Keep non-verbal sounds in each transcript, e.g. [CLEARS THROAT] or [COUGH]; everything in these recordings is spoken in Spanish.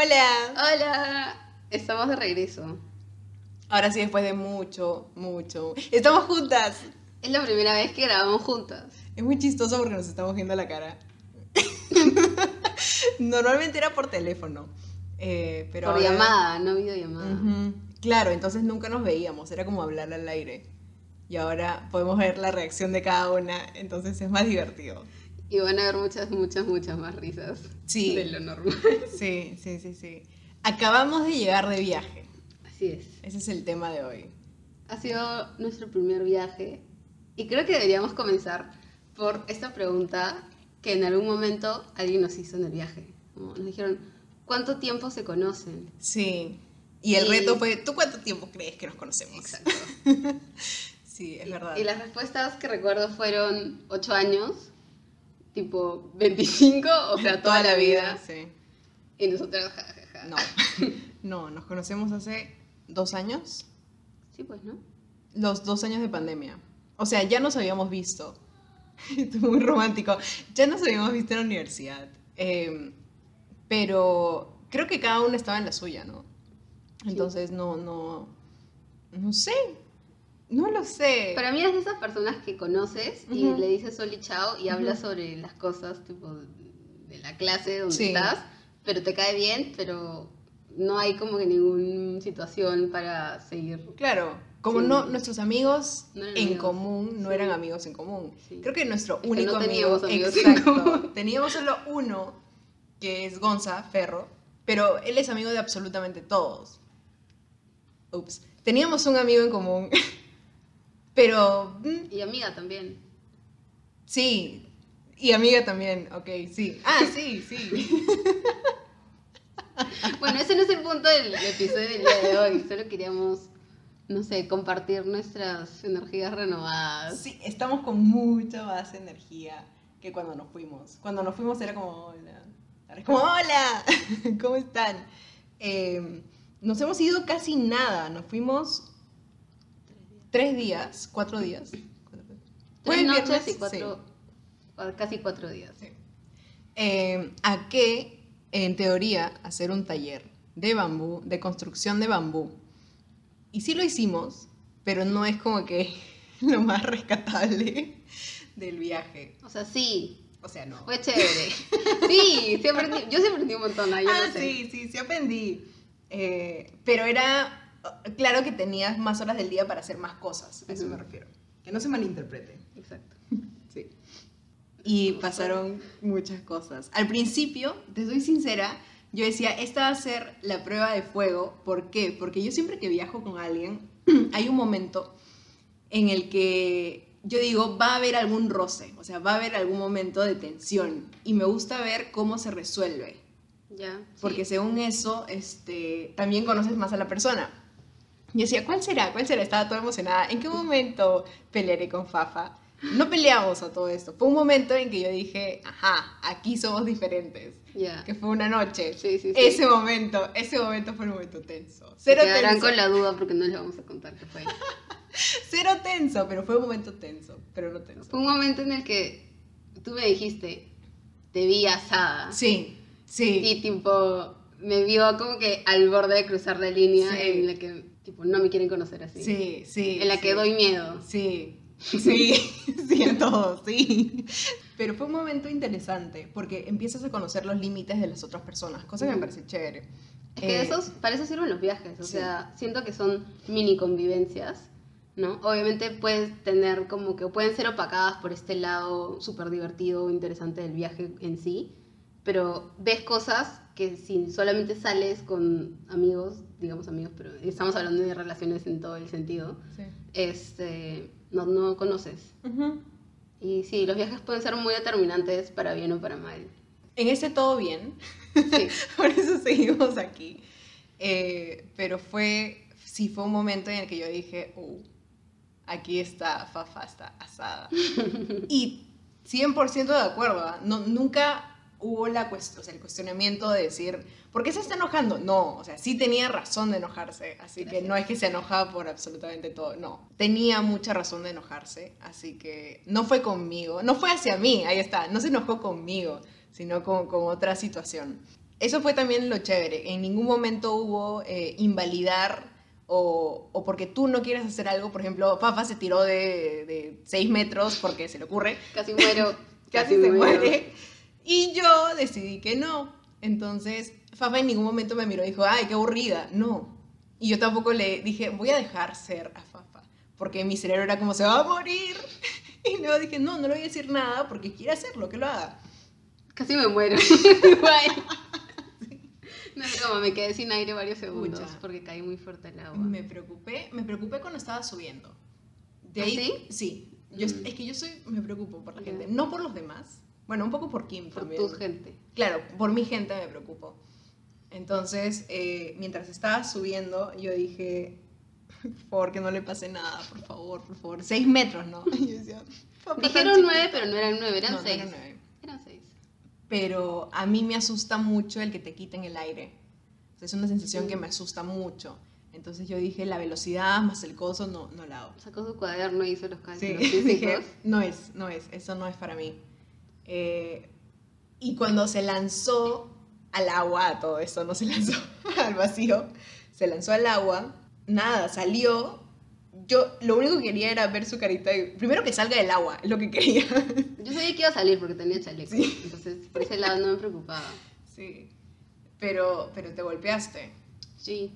Hola. Hola, estamos de regreso. Ahora sí, después de mucho, mucho. Estamos juntas. Es la primera vez que grabamos juntas. Es muy chistoso porque nos estamos viendo la cara. [LAUGHS] Normalmente era por teléfono. eh, pero Por ahora- llamada, no videollamada. Ujú. Claro, entonces nunca nos veíamos, era como hablar al aire. Y ahora podemos ver la reacción de cada una, entonces es más divertido. Y van a haber muchas, muchas, muchas más risas. Sí. De lo normal. [LAUGHS] Sí, sí, sí, sí. Acabamos de llegar de viaje. Así es. Ese es el tema de hoy. Ha sido nuestro primer viaje. Y creo que deberíamos comenzar por esta pregunta que en algún momento alguien nos hizo en el viaje. Nos dijeron, ¿cuánto tiempo se conocen? Sí. Y el Y- reto fue, ¿tú cuánto tiempo crees que nos conocemos? Exacto. [LAUGHS] Sí, es verdad. Y las respuestas que recuerdo fueron 8 años, tipo 25, o sea, toda, la vida. Sí. Y nosotros, ja, ja, ja. No. [LAUGHS] No, nos conocemos hace dos años. Sí, pues, ¿no? Los dos años de pandemia. O sea, ya nos habíamos visto. [LAUGHS] Esto es muy romántico. Ya nos habíamos visto en la universidad. Eh, pero creo que cada uno estaba en la suya, ¿no? Sí. Entonces, no, no. No sé. No lo sé. Para mí es de esas personas que conoces y le dices sol y chao y hablas Ujú. sobre las cosas, tipo, de la clase donde Sí. estás, pero te cae bien, pero no hay como que ninguna situación para seguir. Claro, como Sí. no nuestros amigos No en amigos. común no Sí. eran amigos en común. Creo que nuestro Es que único no amigo, teníamos amigos en común. [LAUGHS] teníamos solo uno que es Gonza Ferro, pero él es amigo de absolutamente todos. Ups. Teníamos un amigo en común, [LAUGHS] pero mm, Y amiga también. sí, y amiga también, ok, sí. Ah, sí, sí. [LAUGHS] Bueno, ese no es el punto del episodio del día de hoy, solo queríamos, no sé, compartir nuestras energías renovadas. Sí, estamos con mucha más energía que cuando nos fuimos. Cuando nos fuimos era como, hola. Ahora es como, hola, [LAUGHS] ¿cómo están? Eh, nos hemos ido casi nada. Nos fuimos tres días, cuatro días. Tres noches viernes, y cuatro, cua- casi cuatro días. Sí. Eh, a que, en teoría, hacer un taller de bambú, de construcción de bambú. Y sí lo hicimos, pero no es como que [LAUGHS] lo más rescatable del viaje. O sea, sí, O sea, no. fue chévere. [LAUGHS] Sí, sí aprendí, yo sí aprendí un montón, yo ah, lo sé. sí, sí, sí aprendí. Eh, pero era, claro que tenías más horas del día para hacer más cosas, a eso me refiero. Que no se malinterprete. Exacto. [LAUGHS] Sí. Y pasaron muchas cosas. Al principio, te soy sincera, yo decía, esta va a ser la prueba de fuego. ¿Por qué? Porque yo siempre que viajo con alguien, [CLEARS THROAT] hay un momento en el que yo digo, va a haber algún roce, o sea, va a haber algún momento de tensión. Y me gusta ver cómo se resuelve. Ya. sí. Porque según eso, este, también conoces más a la persona. Yo decía, ¿cuál será? ¿Cuál será? Estaba toda emocionada. ¿En qué momento pelearé con Fafa? No peleamos a todo esto. Fue un momento en que yo dije, ajá, aquí somos diferentes. Ya. Que fue una noche. Sí, sí, sí. Ese momento, ese momento fue un momento tenso. Se Cero quedarán tenso. con la duda porque no les vamos a contar qué fue. [LAUGHS] Cero tenso, pero fue un momento tenso, pero no tenso. Fue un momento en el que tú me dijiste, te vi asada. Sí, sí. Y tipo, me vio como que al borde de cruzar la línea en la que, tipo, no me quieren conocer así. Sí, sí. En la que doy miedo. Sí, [LAUGHS] sí, [LAUGHS] sí, en todo, sí. Pero fue un momento interesante porque empiezas a conocer los límites de las otras personas, cosa que me parece chévere. Es que Eh, esos, para eso sirven los viajes, o sí. sea, siento que son mini convivencias, ¿no? Obviamente puedes tener como que pueden ser opacadas por este lado súper divertido, interesante del viaje en sí, pero ves cosas que si solamente sales con amigos, digamos amigos, pero estamos hablando de relaciones en todo el sentido, sí. este, no, no conoces. Ujú. Y sí, los viajes pueden ser muy determinantes para bien o para mal. En este todo bien, Sí, [LAUGHS] por eso seguimos aquí. Eh, pero fue, sí, fue un momento en el que yo dije, uh, aquí está, Fafa está asada. [LAUGHS] y 100% de acuerdo, ¿ah? no, nunca hubo la cuest- o sea, el cuestionamiento de decir, ¿por qué se está enojando? No, o sea, sí tenía razón de enojarse, así que no es que se enojaba por absolutamente todo, no, tenía mucha razón de enojarse, así que no fue conmigo, no fue hacia mí, ahí está, no se enojó conmigo, sino con, con otra situación. eso fue también lo chévere. En ningún momento hubo eh, invalidar o, o porque tú no quieres hacer algo. Por ejemplo, Fafa se tiró de, de 6 metros porque se le ocurre. Casi muero. [LAUGHS] Casi se muere. Y yo decidí que no. Entonces, Fafa en ningún momento me miró y dijo, ay, qué aburrida. No. Y yo tampoco le dije, voy a dejar ser a Fafa. Porque mi cerebro era como, se va a morir. [LAUGHS] Y luego dije, no, no le voy a decir nada porque quiere hacerlo, que lo haga. Casi me muero. [LAUGHS] Igual. [LAUGHS] No es broma, me quedé sin aire varios segundos Pucha. porque caí muy fuerte el agua. Me preocupé, me preocupé cuando estaba subiendo. De ¿Ah, ahí, sí? sí. Yo, Mm. Es que yo soy, me preocupo por la gente, no por los demás. Bueno, un poco por Kim Por también. tu gente. Claro, por mi gente me preocupo. Entonces, eh, mientras estaba subiendo, yo dije, por favor, que no le pase nada, por favor, por favor. Seis metros, ¿no? Y [LAUGHS] yo decía, "Papá, tan Dijeron chiquito". nueve, pero no eran nueve, eran No, no seis. eran nueve. Eran seis. Pero a mí me asusta mucho el que te quiten el aire. O sea, es una sensación Mm. que me asusta mucho. Entonces yo dije, la velocidad más el coso no, no la hago. Sacó su cuaderno y hizo los Sí, cálculos [LAUGHS] dije, físicos. no es, no es, eso no es para mí. Eh, y cuando se lanzó al agua, todo eso, no se lanzó [LAUGHS] al vacío, se lanzó al agua, nada, salió. Yo lo único que quería era ver su carita. y- primero que salga del agua, es lo que quería. [LAUGHS] Yo sabía que iba a salir porque tenía chaleco. Sí. Entonces, por ese lado no me preocupaba. Sí, pero, pero te golpeaste. Sí.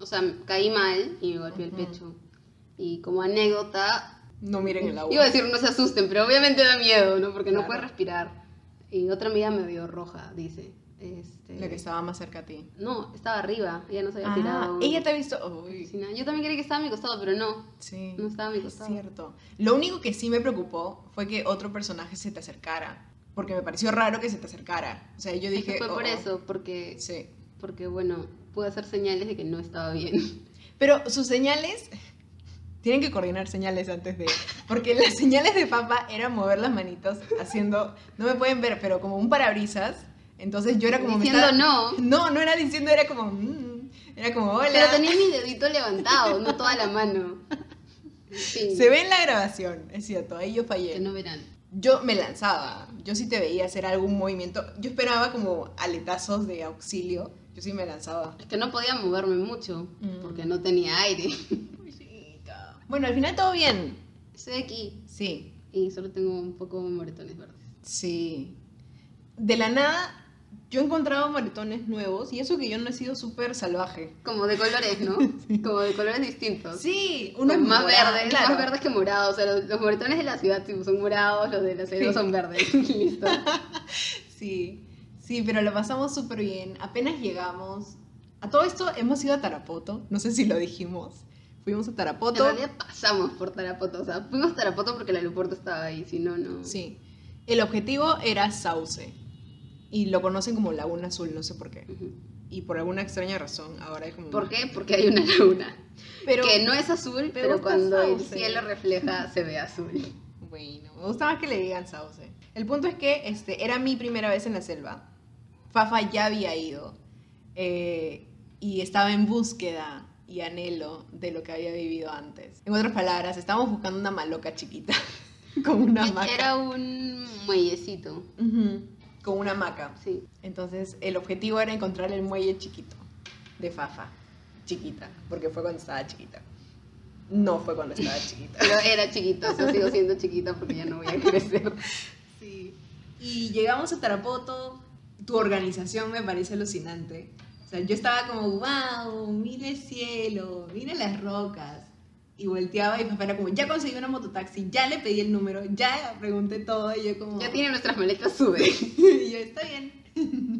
O sea, caí mal y me golpeé el pecho. Y como anécdota, No miren el agua. iba a decir no se asusten, pero obviamente da miedo, ¿no? Porque no puedes respirar. Y otra amiga me vio roja, dice. Este, La que estaba más cerca a ti. No, estaba arriba, ella no se había Ah, tirado. ella te ha visto. Uy, Sí, no, Yo también quería que estaba a mi costado, pero no. sí. No estaba a mi Es costado. cierto. Lo único que sí me preocupó fue que otro personaje se te acercara. Porque me pareció raro que se te acercara. O sea, yo Es dije. que fue por "Oh, eso, porque, Sí. porque bueno, pude hacer señales de que no estaba bien. Pero sus señales. Tienen que coordinar señales antes de. Porque las señales de Papa eran mover las manitos haciendo. No me pueden ver, pero como un parabrisas. Entonces yo era como. Diciendo estaba- no. No, no era diciendo, era como. mm, era como, hola. Pero tenía mi dedito levantado, no toda la mano. Sí. Se ve en la grabación, es cierto, ahí yo Que fallé. no verán. Yo me lanzaba, yo sí te veía hacer algún movimiento. Yo esperaba como aletazos de auxilio, yo sí me lanzaba. Es que no podía moverme mucho, Mm. porque no tenía aire. Bueno, al final todo bien. Estoy aquí Sí, y solo tengo un poco de moretones verdes. sí. De la nada, yo he encontrado moretones nuevos y eso que yo no he sido súper salvaje. Como de colores, ¿no? [LAUGHS] Como de colores distintos. Sí, Uno es más morados, verdes, claro. más verdes que morados. O sea, los, los moretones de la ciudad tipo, son morados, los de la Sí. son verdes. [LAUGHS] [LAUGHS] Listo. Sí, sí, pero lo pasamos súper bien. Apenas llegamos. A todo esto hemos ido a Tarapoto, no sé si lo dijimos. Fuimos a En Tarapoto. realidad pasamos por Tarapoto. O sea, fuimos a Tarapoto porque el aeropuerto estaba ahí. Si no, no. Sí. El objetivo era Sauce. Y lo conocen como Laguna Azul, no sé por qué. Ujú. Y por alguna extraña razón, ahora es como. ¿Por qué? Porque hay una laguna. Pero, que no es azul, pero cuando el cielo refleja se ve azul. [LAUGHS] Bueno, me gusta más que le digan Sauce. El punto es que este, era mi primera vez en la selva. Fafa ya había ido. eh, y estaba en búsqueda y anhelo de lo que había vivido antes. En otras palabras, estábamos buscando una maloca chiquita. [LAUGHS] con una hamaca. Era un muellecito. Con una hamaca. Sí. Entonces, el objetivo era encontrar el muelle chiquito de Fafa. Chiquita, porque fue cuando estaba chiquita. No fue cuando estaba [LAUGHS] chiquita. Pero era chiquito, o sea, sigo siendo chiquita porque ya no voy a crecer. [LAUGHS] Sí. Y llegamos a Tarapoto. Tu organización me parece alucinante. O sea, yo estaba como, wow, mira el cielo, mira las rocas. Y volteaba y papá era como, ya conseguí una mototaxi, ya le pedí el número, ya pregunté todo. Y yo como, Ya tiene nuestras maletas, sube. [LAUGHS] y yo, está bien.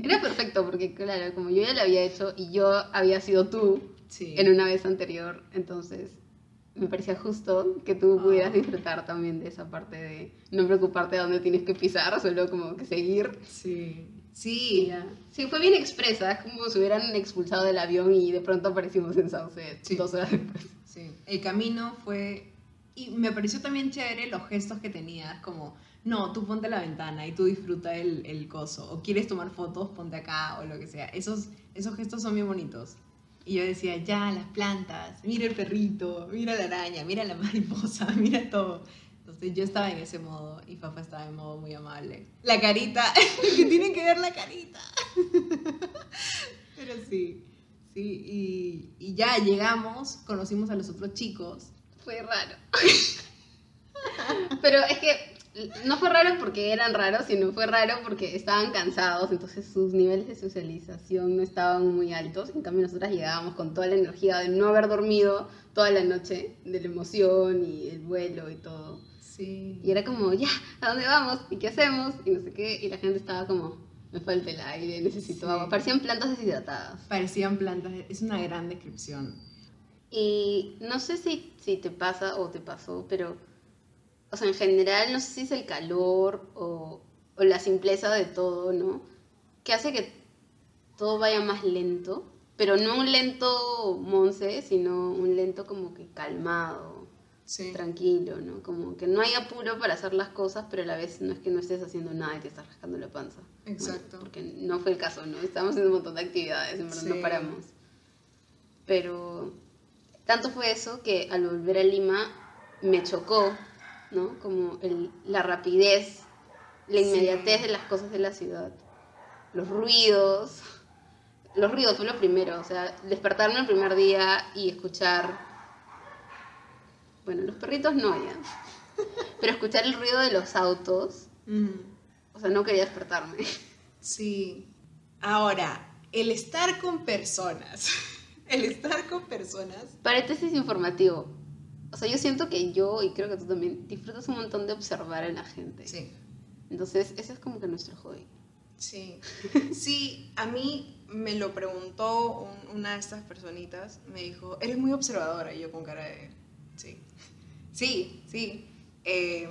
Era perfecto porque, claro, como yo ya lo había hecho y yo había sido tú Sí. en una vez anterior, entonces me parecía justo que tú pudieras Ah. disfrutar también de esa parte de no preocuparte de dónde tienes que pisar, solo como que seguir. Sí. Sí. Sí, fue bien expresa, es como si hubieran expulsado del avión y de pronto aparecimos en Sauce Sí. dos horas después. Sí, el camino fue... Y me pareció también chévere los gestos que tenías, como, no, tú ponte a la ventana y tú disfruta el, el coso, o quieres tomar fotos, ponte acá, o lo que sea. Esos, esos gestos son bien bonitos. Y yo decía, ya, las plantas, mira el perrito, mira la araña, mira la mariposa, [LAUGHS] mira todo. Entonces yo estaba en ese modo y Fafa estaba en modo muy amable. La carita, [LAUGHS] que tienen que ver la carita. Pero sí, sí, y, y ya llegamos, conocimos a los otros chicos. Fue raro. [LAUGHS] Pero es que no fue raro porque eran raros, sino fue raro porque estaban cansados, entonces sus niveles de socialización no estaban muy altos. En cambio, nosotras llegábamos con toda la energía de no haber dormido toda la noche, de la emoción y el vuelo y todo. Sí. Y era como, ya, ¿a dónde vamos? ¿Y qué hacemos? Y no sé qué. Y la gente estaba como, me falta el aire, necesito Sí. agua. Parecían plantas deshidratadas. Parecían plantas, es una gran descripción. Y no sé si, si te pasa o te pasó, pero, o sea, en general, no sé si es el calor o, o la simpleza de todo, ¿no? Que hace que todo vaya más lento, pero no un lento monce, sino un lento como que calmado, Sí. tranquilo, ¿no? Como que no hay apuro para hacer las cosas, pero a la vez no es que no estés haciendo nada y te estás rascando la panza. Bueno, Exacto. porque no fue el caso, ¿no? Estábamos haciendo un montón de actividades, en verdad Sí. no paramos. Pero tanto fue eso que al volver a Lima me chocó, ¿no? Como el- la rapidez, la Sí. inmediatez de las cosas de la ciudad, los ruidos. Los ruidos fue lo primero, o sea, despertarme el primer día y escuchar. Bueno, los perritos no ya. Pero escuchar el ruido de los autos, Mm, o sea, no quería despertarme. sí. Ahora, el estar con personas, [LAUGHS] el estar con personas, Paréntesis informativo. O sea, yo siento que yo, y creo que tú también, disfrutas un montón de observar a la gente. sí, Entonces, ese es como que nuestro hobby. sí. Sí, a mí me lo preguntó un- una de estas personitas, me dijo, eres muy observadora, y yo con cara de, sí, sí, sí. Eh,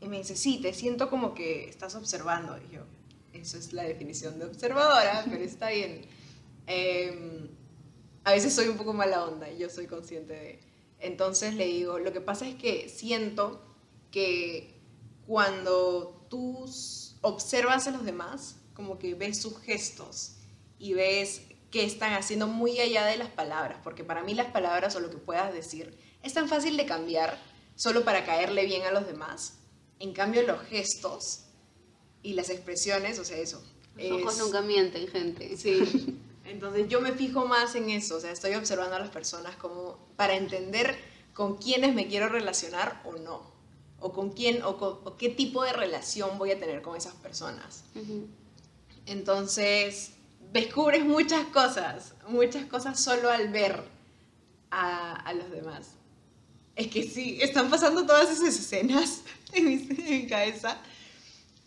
y me dice, sí, te siento como que estás observando, y yo, eso es la definición de observadora, pero está bien. Eh, a veces soy un poco mala onda y yo soy consciente de... Entonces le digo, lo que pasa es que siento que cuando tú observas a los demás, como que ves sus gestos y ves que están haciendo muy allá de las palabras, porque para mí las palabras o lo que puedas decir es tan fácil de cambiar solo para caerle bien a los demás. En cambio, los gestos y las expresiones, o sea, eso. Los ojos es- nunca mienten, gente. Sí. [LAUGHS] Entonces yo me fijo más en eso, o sea, estoy observando a las personas como para entender con quiénes me quiero relacionar o no, o con quién, o, con- o qué tipo de relación voy a tener con esas personas. Ujú. Entonces descubres muchas cosas, muchas cosas solo al ver a, a los demás. Es que sí, están pasando todas esas escenas [LAUGHS] en mi, en mi cabeza.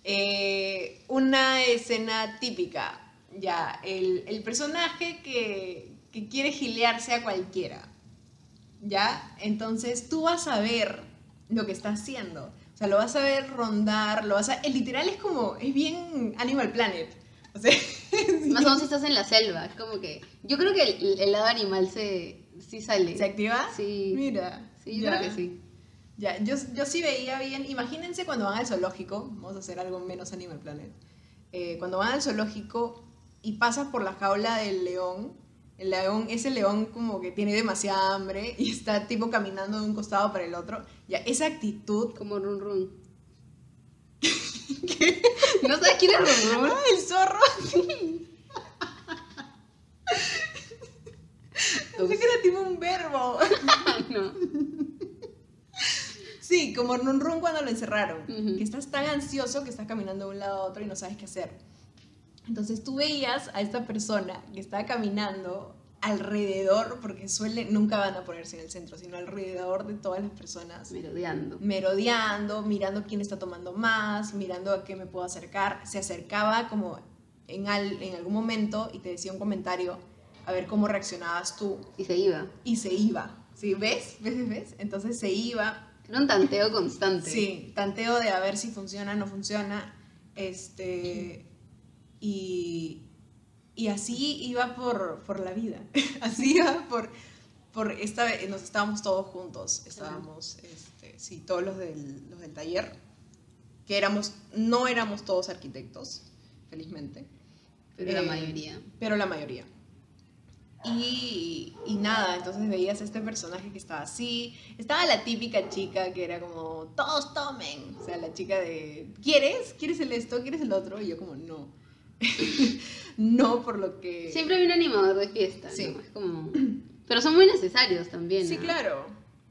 Eh, una escena típica, ya, el, el personaje que, que quiere gilearse a cualquiera, ¿ya? Entonces tú vas a ver lo que está haciendo. O sea, lo vas a ver rondar, lo vas a... El literal es como, es bien Animal Planet. O sea, [LAUGHS] Más o menos si estás en la selva. Es como que. Yo creo que el, el lado animal se. Sí sale. ¿se activa? Sí. Mira. Sí, yo ya. creo que sí. Ya, yo, yo sí veía bien, imagínense cuando van al zoológico, vamos a hacer algo menos Animal Planet, eh, cuando van al zoológico y pasas por la jaula del león, el león, ese león como que tiene demasiada hambre y está tipo caminando de un costado para el otro, ya, esa actitud, Como run run. [LAUGHS] ¿No sabes quién es run run? ¡ah, el zorro! [LAUGHS] Pensé que era tipo un verbo. [LAUGHS] no. Sí, como Run Run cuando lo encerraron. Ujú. Que estás tan ansioso que estás caminando de un lado a otro y no sabes qué hacer. Entonces tú veías a esta persona que estaba caminando alrededor, porque suele, nunca van a ponerse en el centro, sino alrededor de todas las personas, Merodeando. merodeando, mirando quién está tomando más, mirando a qué me puedo acercar. Se acercaba como en, al- en algún momento y te decía un comentario, a ver cómo reaccionabas tú. Y se iba. Y se iba. ¿Sí? ¿Ves? ¿Ves? ¿Ves? Entonces se iba Era un tanteo constante. Sí, tanteo de a ver si funciona, no funciona. Este. Y. Y así iba por, por la vida. [LAUGHS] Así iba por. por esta vez, nos estábamos todos juntos. Estábamos, este, sí, todos los del, los del taller. Que éramos. No éramos todos arquitectos, felizmente. Pero la Eh, mayoría. Pero la mayoría. Y, y nada, entonces veías a este personaje que estaba así. Estaba la típica chica que era como, todos tomen. O sea, la chica de, ¿quieres? ¿Quieres el esto? ¿Quieres el otro? Y yo como, no. [LAUGHS] no por lo que... Siempre hay un animador de fiesta, Sí. ¿no? Es como... [CLEARS THROAT] Pero son muy necesarios también, Sí, ¿no? claro.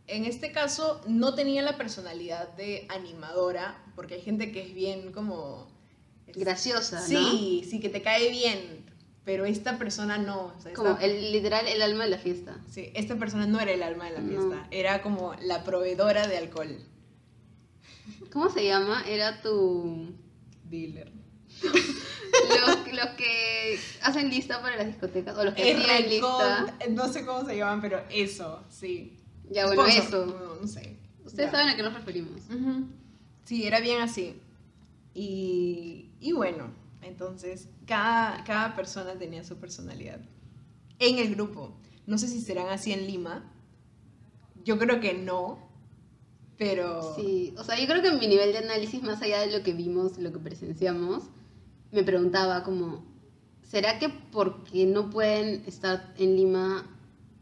En este caso no tenía la personalidad de animadora, porque hay gente que es bien como... Graciosa, ¿no? Sí, sí, que te cae bien, pero esta persona no. o sea, Como esta, el literal el alma de la fiesta. sí, esta persona no era el alma de la No. fiesta, era como la proveedora de alcohol. ¿Cómo se llama? Era tu... Dealer. Los, los que hacen lista para las discotecas, o los que hacían lista. No sé cómo se llaman, pero eso, sí. Ya, bueno, Sponsor, eso. No, no sé. Ustedes Ya. saben a qué nos referimos. Ujú. Sí, era bien así. Y, y bueno, entonces cada, cada persona tenía su personalidad. En el grupo. No sé si serán así en Lima. Yo creo que no. Pero... Sí, o sea, yo creo que en mi nivel de análisis, más allá de lo que vimos, lo que presenciamos, me preguntaba como, ¿será que porque no pueden estar en Lima,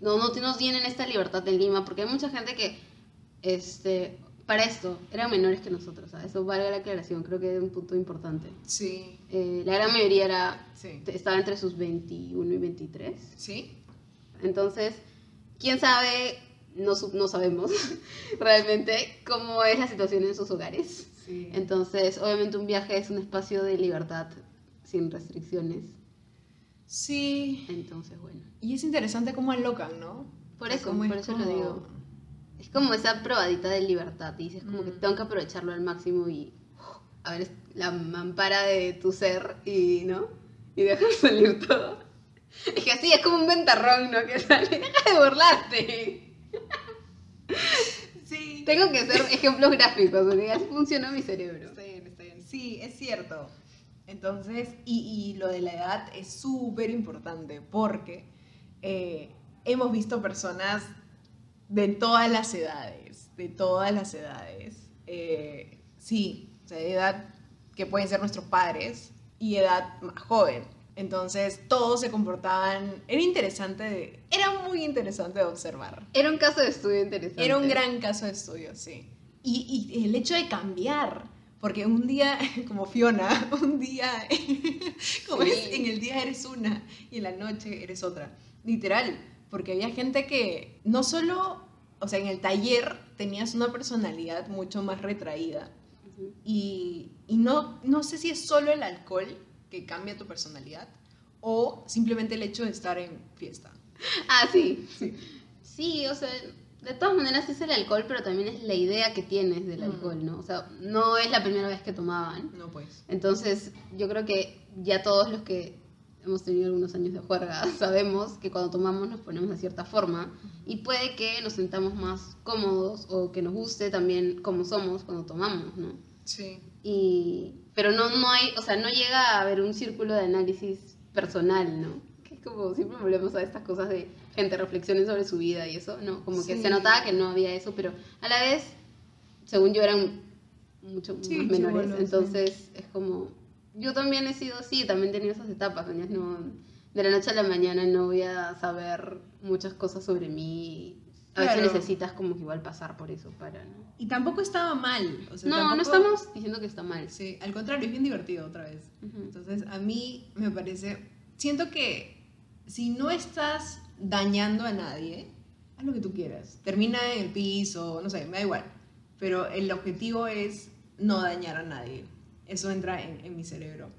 no, no, no tienen esta libertad en Lima? Porque hay mucha gente que, este, para esto, eran menores que nosotros, ¿sabes? Eso vale la aclaración, creo que es un punto importante. Sí, Eh, la gran mayoría era, sí. estaba entre sus 21 y 23. ¿Sí? Entonces, quién sabe, no, no sabemos [LAUGHS] realmente cómo es la situación en sus hogares. Sí. Entonces, obviamente un viaje es un espacio de libertad sin restricciones. Sí. Entonces, bueno. Y es interesante cómo alocan, ¿no? Por eso, por eso lo digo. Es como esa probadita de libertad. Y dices como que Mm. tengo que aprovecharlo al máximo y uf, a ver la mampara de tu ser y, ¿no? Y dejar [LAUGHS] salir todo. Es que así es como un ventarrón, ¿no? Que sale. [LAUGHS] Deja de burlarte. Sí. Tengo que hacer ejemplos gráficos, porque así funciona mi cerebro. Está bien, está bien. Sí, es cierto. Entonces, y, y lo de la edad es súper importante porque eh, hemos visto personas de todas las edades, de todas las edades. Eh, sí, o sea, de edad que pueden ser nuestros padres y edad más joven. Entonces, todos se comportaban, era interesante, de- era muy interesante de observar. Era un caso de estudio interesante. Era un gran caso de estudio, sí. Y, y el hecho de cambiar, porque un día, [LAUGHS] como Fiona, [LAUGHS] un día, [LAUGHS] como Sí. es, en el día eres una y en la noche eres otra. Literal, porque había gente que no solo, o sea, en el taller tenías una personalidad mucho más retraída. Y, y no, no sé si es solo el alcohol que cambia tu personalidad o simplemente el hecho de estar en fiesta. Ah, sí. Sí. Sí, o sea, de todas maneras es el alcohol, pero también es la idea que tienes del alcohol, ¿no? O sea, no es la primera vez que tomaban. No, pues. Entonces, yo creo que ya todos los que hemos tenido algunos años de juerga [LAUGHS] sabemos que cuando tomamos nos ponemos de cierta forma y puede que nos sentamos más cómodos o que nos guste también como somos cuando tomamos, ¿no? Sí. Y, pero no, no hay, o sea, no llega a haber un círculo de análisis personal, ¿no? Que es como siempre volvemos a estas cosas de gente reflexiones sobre su vida y eso, ¿no? Como que Sí. se notaba que no había eso, pero a la vez, según yo, eran mucho Sí, más menores. chibolos, sí. Entonces es como, yo también he sido así, también he tenido esas etapas, ¿no? no de la noche a la mañana no voy a saber muchas cosas sobre mí. A veces necesitas como que igual pasar por eso para, ¿no? Y tampoco estaba mal. O sea, no, no estamos diciendo que está mal. Sí, al contrario, es bien divertido otra vez. Entonces, a mí me parece. Siento que si no estás dañando a nadie, haz lo que tú quieras. Termina en el piso, no sé, me da igual. Pero el objetivo es no dañar a nadie. Eso entra en, en mi cerebro.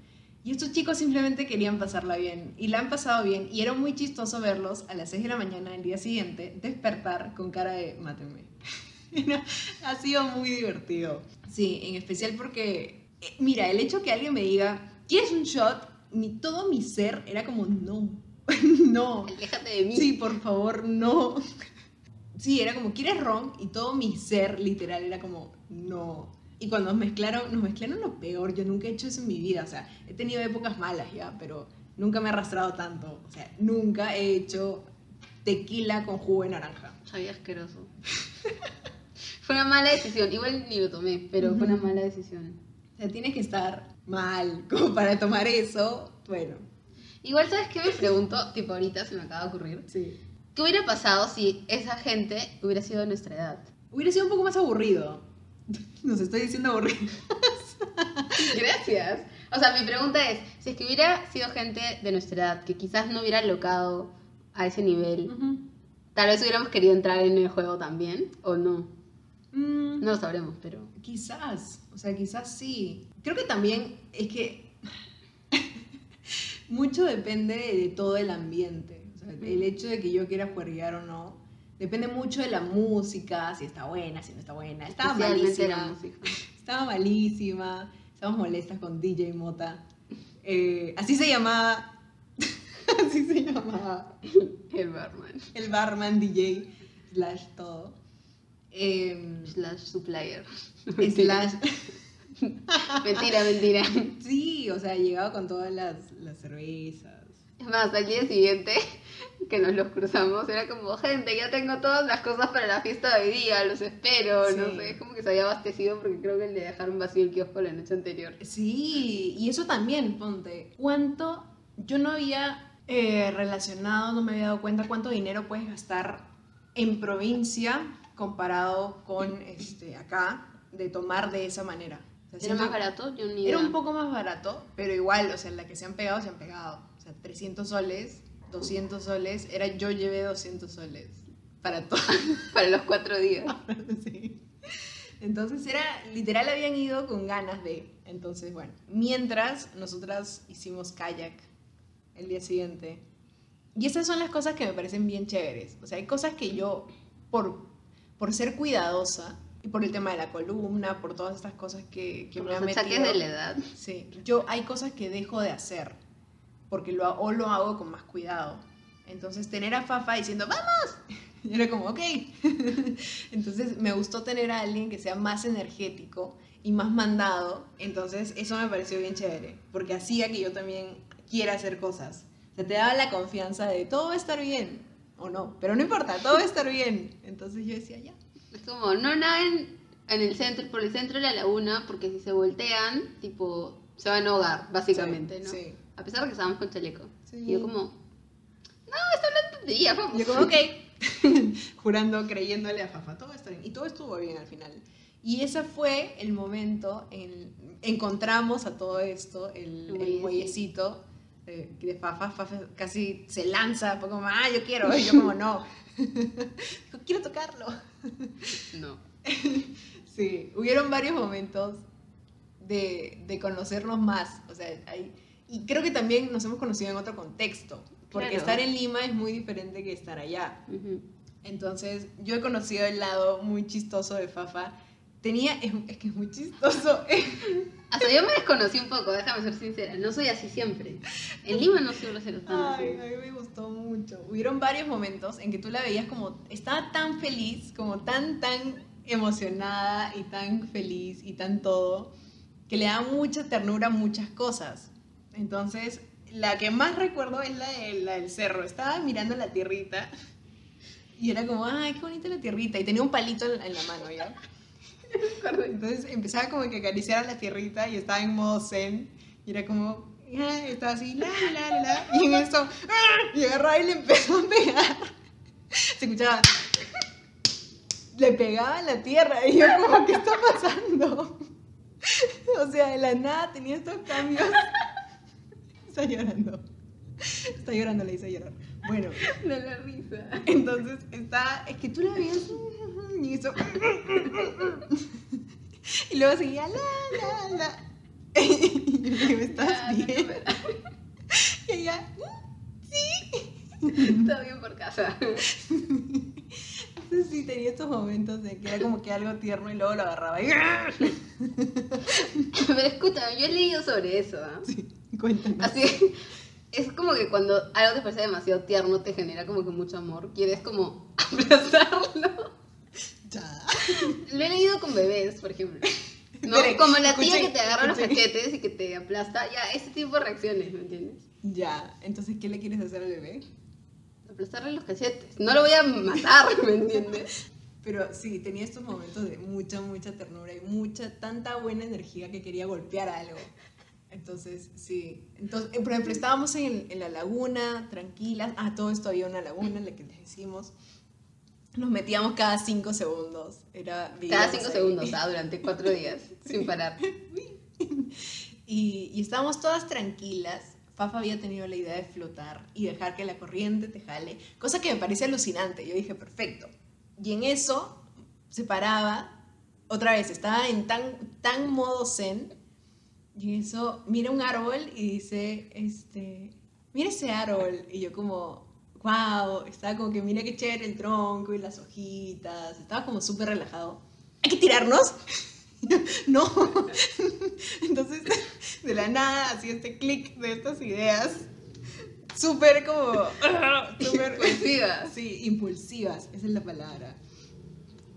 Y estos chicos simplemente querían pasarla bien. Y la han pasado bien. Y era muy chistoso verlos a las 6 de la mañana del día siguiente despertar con cara de mátenme. [LAUGHS] Ha sido muy divertido. Sí, en especial porque, eh, mira, el hecho que alguien me diga, ¿quieres un shot? Mi, todo mi ser era como, no, [LAUGHS] no. Aléjate de mí. Sí, por favor, no. [LAUGHS] Sí, era como, ¿quieres ron? Y todo mi ser literal era como, no. Y cuando nos mezclaron, nos mezclaron lo peor. Yo nunca he hecho eso en mi vida. O sea, he tenido épocas malas ya, pero nunca me he arrastrado tanto. O sea, nunca he hecho tequila con jugo de naranja. Sabía asqueroso. [LAUGHS] fue una mala decisión. Igual ni lo tomé, pero fue una mala decisión. O sea, tienes que estar mal [LAUGHS] como para tomar eso. Bueno, Igual, ¿sabes qué me pregunto? Tipo, ahorita se me acaba de ocurrir. Sí. ¿Qué hubiera pasado si esa gente hubiera sido de nuestra edad? Hubiera sido un poco más aburrido. Nos estoy diciendo aburrido. Gracias. O sea, mi pregunta es, si es que hubiera sido gente de nuestra edad que quizás no hubiera locado a ese nivel, tal vez hubiéramos querido entrar en el juego también, o no. Mm, No lo sabremos, pero... Quizás, o sea, quizás sí. Creo que también es que [LAUGHS] mucho depende de todo el ambiente. O sea, el hecho de que yo quiera jugar o no, depende mucho de la música, si está buena, si no está buena. Estaba malísima. [LAUGHS] Estaba malísima. Estábamos molestas con DJ Mota. Eh, así se llamaba. [LAUGHS] así se llamaba El barman. el barman DJ slash todo. Em, Slash supplier. slash [LAUGHS] Mentira, mentira. Sí, o sea, llegaba con todas las, las cervezas. Es más, al día siguiente [LAUGHS] que nos los cruzamos, era como, gente, ya tengo todas las cosas para la fiesta de hoy día, los espero, no sé, es como que se había abastecido porque creo que le dejaron vacío el kiosco la noche anterior. Sí, y eso también, ponte, ¿cuánto? Yo no había eh, relacionado, no me había dado cuenta cuánto dinero puedes gastar en provincia comparado con este, acá, de tomar de esa manera. O sea, ¿Era más barato? Yo ni Era un poco más barato, pero igual, o sea, la que se han pegado, se han pegado. Sea, 300 soles, 200 soles, era yo llevé 200 soles para todo. [LAUGHS] Para los cuatro días. [LAUGHS] Sí. Entonces era, literal habían ido con ganas de. Entonces, bueno, mientras nosotras hicimos kayak el día siguiente. Y esas son las cosas que me parecen bien chéveres. O sea, hay cosas que yo, por, por ser cuidadosa y por el tema de la columna, por todas estas cosas que, que Por me han los achaques metido. de la edad. Sí, yo hay cosas que dejo de hacer porque lo, o lo hago con más cuidado. Entonces, tener a Fafa diciendo, ¡vamos! Y [LAUGHS] era como, ok. [LAUGHS] Entonces, me gustó tener a alguien que sea más energético y más mandado. Entonces, eso me pareció bien chévere, porque hacía que yo también quiera hacer cosas. O sea, te daba la confianza de todo va a estar bien, o no, pero no importa, todo va a estar bien. Entonces, yo decía, ya. Es como, no naden en el centro, por el centro de la laguna, porque si se voltean, tipo, se van a ahogar, básicamente, Sí, ¿no? sí. A pesar de que estábamos con chaleco. Sí. Y yo como, no, está hablando tontería, vamos. Yo como, [LAUGHS] ok. [LAUGHS] Jurando, creyéndole a Fafa, todo está bien. Y todo estuvo bien al final. Y ese fue el momento en encontramos a todo esto, el, El el muellecito. muellecito de, de Fafa. Fafa casi se lanza, fue como, ah, yo quiero. Y yo como, no. Dijo, [LAUGHS] quiero tocarlo. No. Sí, hubieron varios momentos de, de conocernos más. O sea, hay, y creo que también nos hemos conocido en otro contexto. Porque Claro. estar en Lima es muy diferente que estar allá. Ujú. Entonces, yo he conocido el lado muy chistoso de Fafa. Tenía, es, es que es muy chistoso. [LAUGHS] Hasta yo me desconocí un poco, déjame ser sincera. No soy así siempre. En Lima no suelo ser tan así. Ay, a mí me gustó mucho. Hubieron varios momentos en que tú la veías como, estaba tan feliz, como tan, tan emocionada y tan feliz y tan todo, que le da mucha ternura a muchas cosas. Entonces, la que más recuerdo es la, de- la del cerro. Estaba mirando la tierrita y era como, ay, qué bonita la tierrita. Y tenía un palito en, en la mano, ¿ya? [LAUGHS] Entonces empezaba como que acariciar a la tierrita y estaba en modo zen y era como, ah, estaba así, la, la, la, y en eso, ¡ah! y agarraba y le empezó a pegar. Se escuchaba, le pegaba en la tierra y yo como, ¿qué está pasando? [LAUGHS] O sea, de la nada tenía estos cambios. Está llorando. Está llorando, le hice llorar. Bueno, [LAUGHS] De la risa. entonces está, es que tú la veías y eso. Y luego seguía la, la, la. [LAUGHS] Y yo le digo, ¿estás bien? no, [LAUGHS] Y ella, Está bien por casa. entonces sí tenía estos momentos de que era como que algo tierno y luego lo agarraba y. Pero escúchame, yo he leído sobre eso, ¿ah? [LAUGHS] Cuéntanos. Así, es como que cuando algo te parece demasiado tierno, te genera como que mucho amor. Quieres como [LAUGHS] abrazarlo. Ya. Lo he leído con bebés, por ejemplo. [LAUGHS] Como la tía que te agarra los cachetes y que te aplasta. Ya, ese tipo de reacciones, ¿me entiendes? Ya, entonces, ¿qué le quieres hacer al bebé? Aplastarle los cachetes. No lo voy a matar, ¿me entiendes? Pero sí, tenía estos momentos de mucha, mucha ternura y mucha, tanta buena energía que quería golpear algo. Entonces, sí. Entonces, eh, por ejemplo, estábamos en, en la laguna, tranquilas. Ah, todo esto había una laguna en la que les decimos. Nos metíamos cada cinco segundos. Era Cada cinco ahí. segundos, ah, durante cuatro días, sin parar. [LAUGHS] Y, y estábamos todas tranquilas. Fafa había tenido la idea de flotar y dejar que la corriente te jale, cosa que me parece alucinante. Yo dije, perfecto. Y en eso se paraba, otra vez, estaba en tan, tan modo zen, y eso mira un árbol y dice, este, mira ese árbol. Y yo como, wow, estaba como que mira qué chévere el tronco y las hojitas, estaba como súper relajado. ¿Hay que tirarnos? [LAUGHS] no. [LAUGHS] Entonces, [LAUGHS] de la nada, hacía este clic de estas ideas, súper como, súper, Impulsivas. sí, impulsivas, esa es la palabra.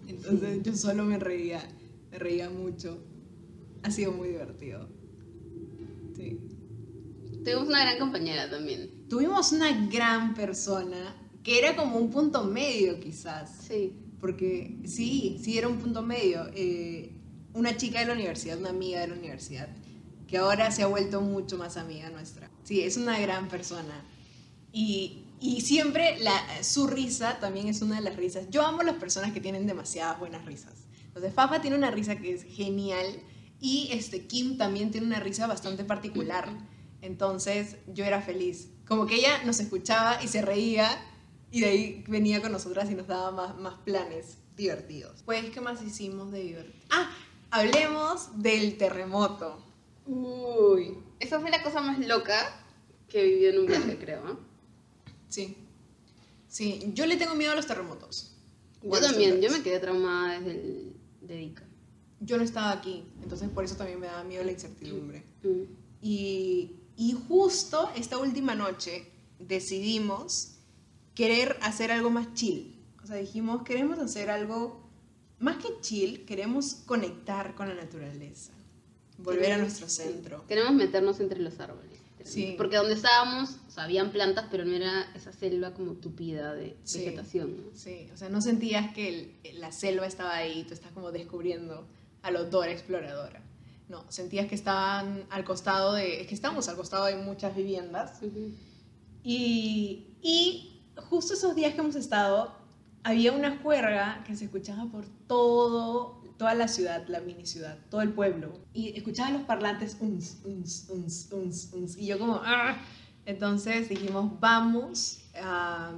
Entonces, yo solo me reía, me reía mucho. Ha sido muy divertido. Sí. Tuvimos una gran compañera también. Tuvimos una gran persona que era como un punto medio, quizás. Sí. Porque sí, sí era un punto medio. Eh, una chica de la universidad, una amiga de la universidad, que ahora se ha vuelto mucho más amiga nuestra. Sí, es una gran persona. Y, y siempre la, su risa también es una de las risas. Yo amo las personas que tienen demasiadas buenas risas. Entonces, Fafa tiene una risa que es genial y este, Kim también tiene una risa bastante particular. Entonces, yo era feliz. Como que ella nos escuchaba y se reía y de ahí venía con nosotras y nos daba más, más planes divertidos. Pues, ¿qué más hicimos de divertido? Ah, hablemos del terremoto. Uy. Esa fue la cosa más loca que vivió en un viaje, creo. ¿ah? Sí. Sí, yo le tengo miedo a los terremotos. Yo también, yo me quedé traumada desde el de Ica. Yo no estaba aquí, entonces por eso también me daba miedo la incertidumbre. Mm. Y, y justo esta última noche decidimos querer hacer algo más chill. O sea, dijimos, queremos hacer algo más que chill, queremos conectar con la naturaleza, volver a nuestro centro. Queremos meternos entre los árboles. Sí. Porque donde estábamos, o sea, habían plantas, pero no era esa selva como tupida de Sí. vegetación. ¿no? Sí, o sea, no sentías que el- la selva estaba ahí, tú estás como descubriendo a la Dora exploradora. No, sentías que estaban al costado de, es que estamos al costado de muchas viviendas Ujú. Y, y justo esos días que hemos estado, había una juerga que se escuchaba por todo, toda la ciudad, la mini ciudad, todo el pueblo. Y escuchaba los parlantes, uns, uns, uns, uns, uns, y yo como, "Ah". Entonces dijimos, vamos a,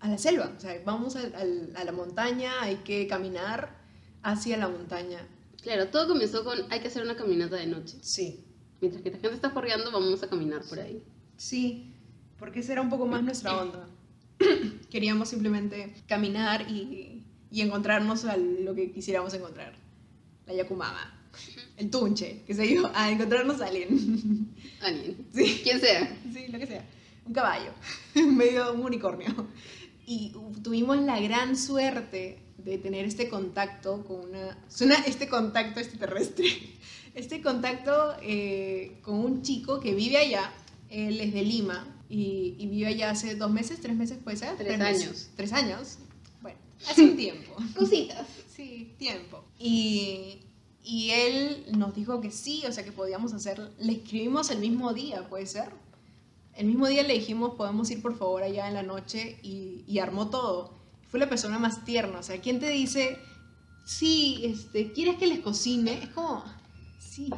a la selva, o sea, vamos al- al- a la montaña, hay que caminar hacia la montaña. Claro, todo comenzó con hay que hacer una caminata de noche. Sí, Mientras que la gente está corriendo, vamos a caminar por ahí. Sí, porque esa era un poco más nuestra onda. [CLEARS THROAT] Queríamos simplemente caminar y, y encontrarnos a lo que quisiéramos encontrar. La Yakumama, el Tunche, que se iba a encontrarnos a alguien. Alguien. Sí, Quien sea. sí, lo que sea. Un caballo, [LAUGHS] medio un unicornio. Y tuvimos la gran suerte de tener este contacto con una... Suena este contacto extraterrestre. [LAUGHS] Este contacto eh, con un chico que vive allá. Él es de Lima y, y vive allá hace dos meses, tres meses, puede ser. Tres meses. años. Tres años. Bueno, hace un tiempo. [LAUGHS] Cositas. Sí, tiempo. Y, y él nos dijo que sí, o sea, que podíamos hacer. Le escribimos el mismo día, ¿puede ser? El mismo día le dijimos, podemos ir por favor allá en la noche y, armó todo. Fue la persona más tierna, o sea, ¿quién te dice, sí, este, ¿quieres que les cocine? Es como, sí,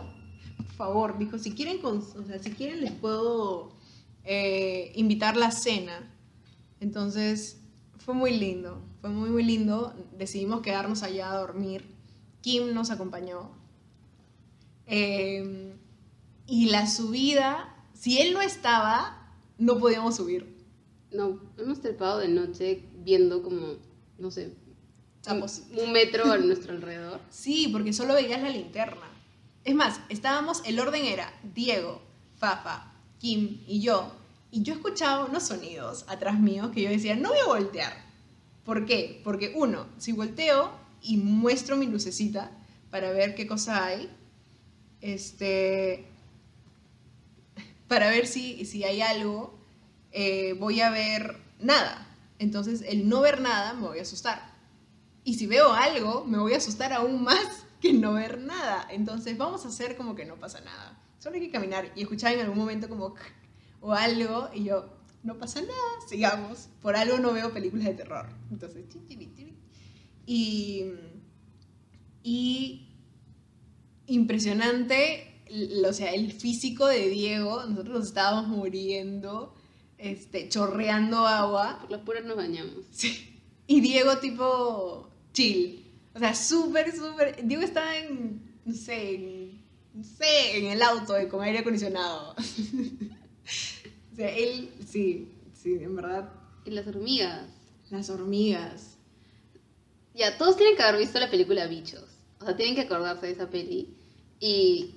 por favor, dijo, si quieren, con- o sea, si quieren les puedo eh, invitar la cena. Entonces, fue muy lindo, fue muy, muy lindo. Decidimos quedarnos allá a dormir. Kim nos acompañó. Eh, y la subida, si él no estaba, no podíamos subir. No, hemos trepado de noche viendo como, no sé, Sapos. un, metro a nuestro alrededor. [LAUGHS] Sí, porque solo veías la linterna. Es más, estábamos, el orden era Diego, Fafa, Kim y yo. Y yo escuchaba unos sonidos atrás mío que yo decía, no voy a voltear. ¿Por qué? Porque uno, si volteo y muestro mi lucecita para ver qué cosa hay, este, para ver si, si hay algo, eh, voy a ver nada. Entonces, el no ver nada me voy a asustar. Y si veo algo, me voy a asustar aún más [LAUGHS] que no ver nada. Entonces, vamos a hacer como que no pasa nada. solo hay que caminar. Y escuchaba en algún momento como [LAUGHS] o algo y yo, no pasa nada, sigamos. Por algo no veo películas de terror. Entonces, y, y impresionante, o sea, el físico de Diego, nosotros nos estábamos muriendo, este, chorreando agua. Por las puras nos bañamos. [LAUGHS] Sí. Y Diego tipo chill. O sea, súper, súper... Diego estaba en, no sé, en, no sé, en el auto con aire acondicionado. [LAUGHS] o sea, él, sí, sí, en verdad. Y las hormigas. Las hormigas. Ya, todos tienen que haber visto la película Bichos. O sea, tienen que acordarse de esa peli. Y,